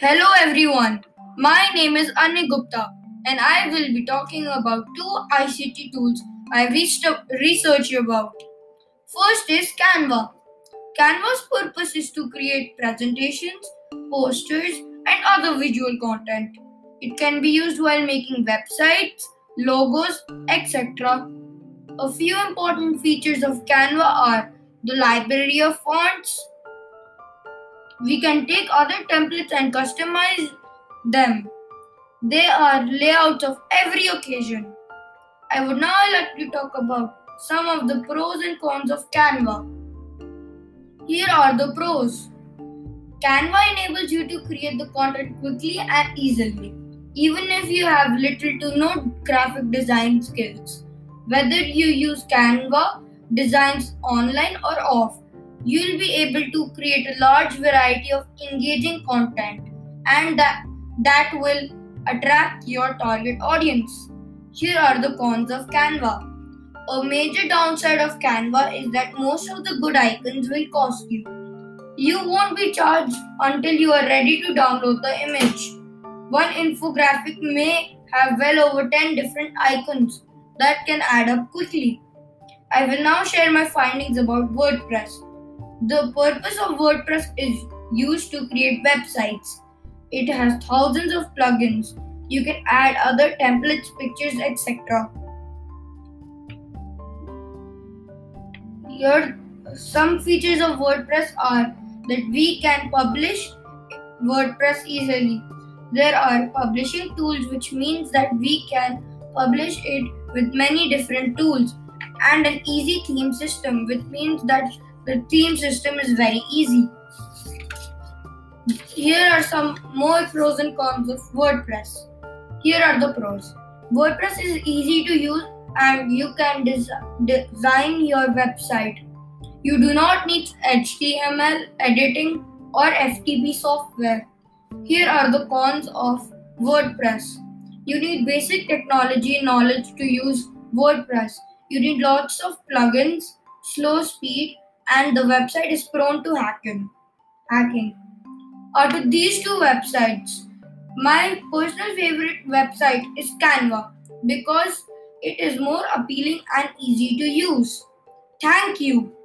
Hello everyone, my name is Anni Gupta and I will be talking about two ICT tools I researched about. First is Canva. Canva's purpose is to create presentations, posters, and other visual content. It can be used while making websites, logos, etc. A few important features of Canva are the library of fonts, we can take other templates and customize them. They are layouts of every occasion. I would now like to talk about some of the pros and cons of Canva. Here are the pros. Canva enables you to create the content quickly and easily, even if you have little to no graphic design skills. Whether you use Canva designs online or off, you'll be able to create a large variety of engaging content and that, that will attract your target audience. Here are the cons of Canva. A major downside of Canva is that most of the good icons will cost you. You won't be charged until you are ready to download the image. One infographic may have well over 10 different icons that can add up quickly. I will now share my findings about WordPress. The purpose of WordPress is used to create websites. It has thousands of plugins. You can add other templates, pictures, etc. Here, some features of WordPress are that we can publish WordPress easily. There are publishing tools, which means that we can publish it with many different tools, and an easy theme system, which means that the theme system is very easy. Here are some more pros and cons of WordPress. Here are the pros. WordPress is easy to use and you can des- design your website. You do not need HTML editing or FTP software. Here are the cons of WordPress. You need basic technology knowledge to use WordPress. You need lots of plugins, slow speed, and the website is prone to hacking. Hacking. Out of these two websites, my personal favorite website is Canva because it is more appealing and easy to use. Thank you.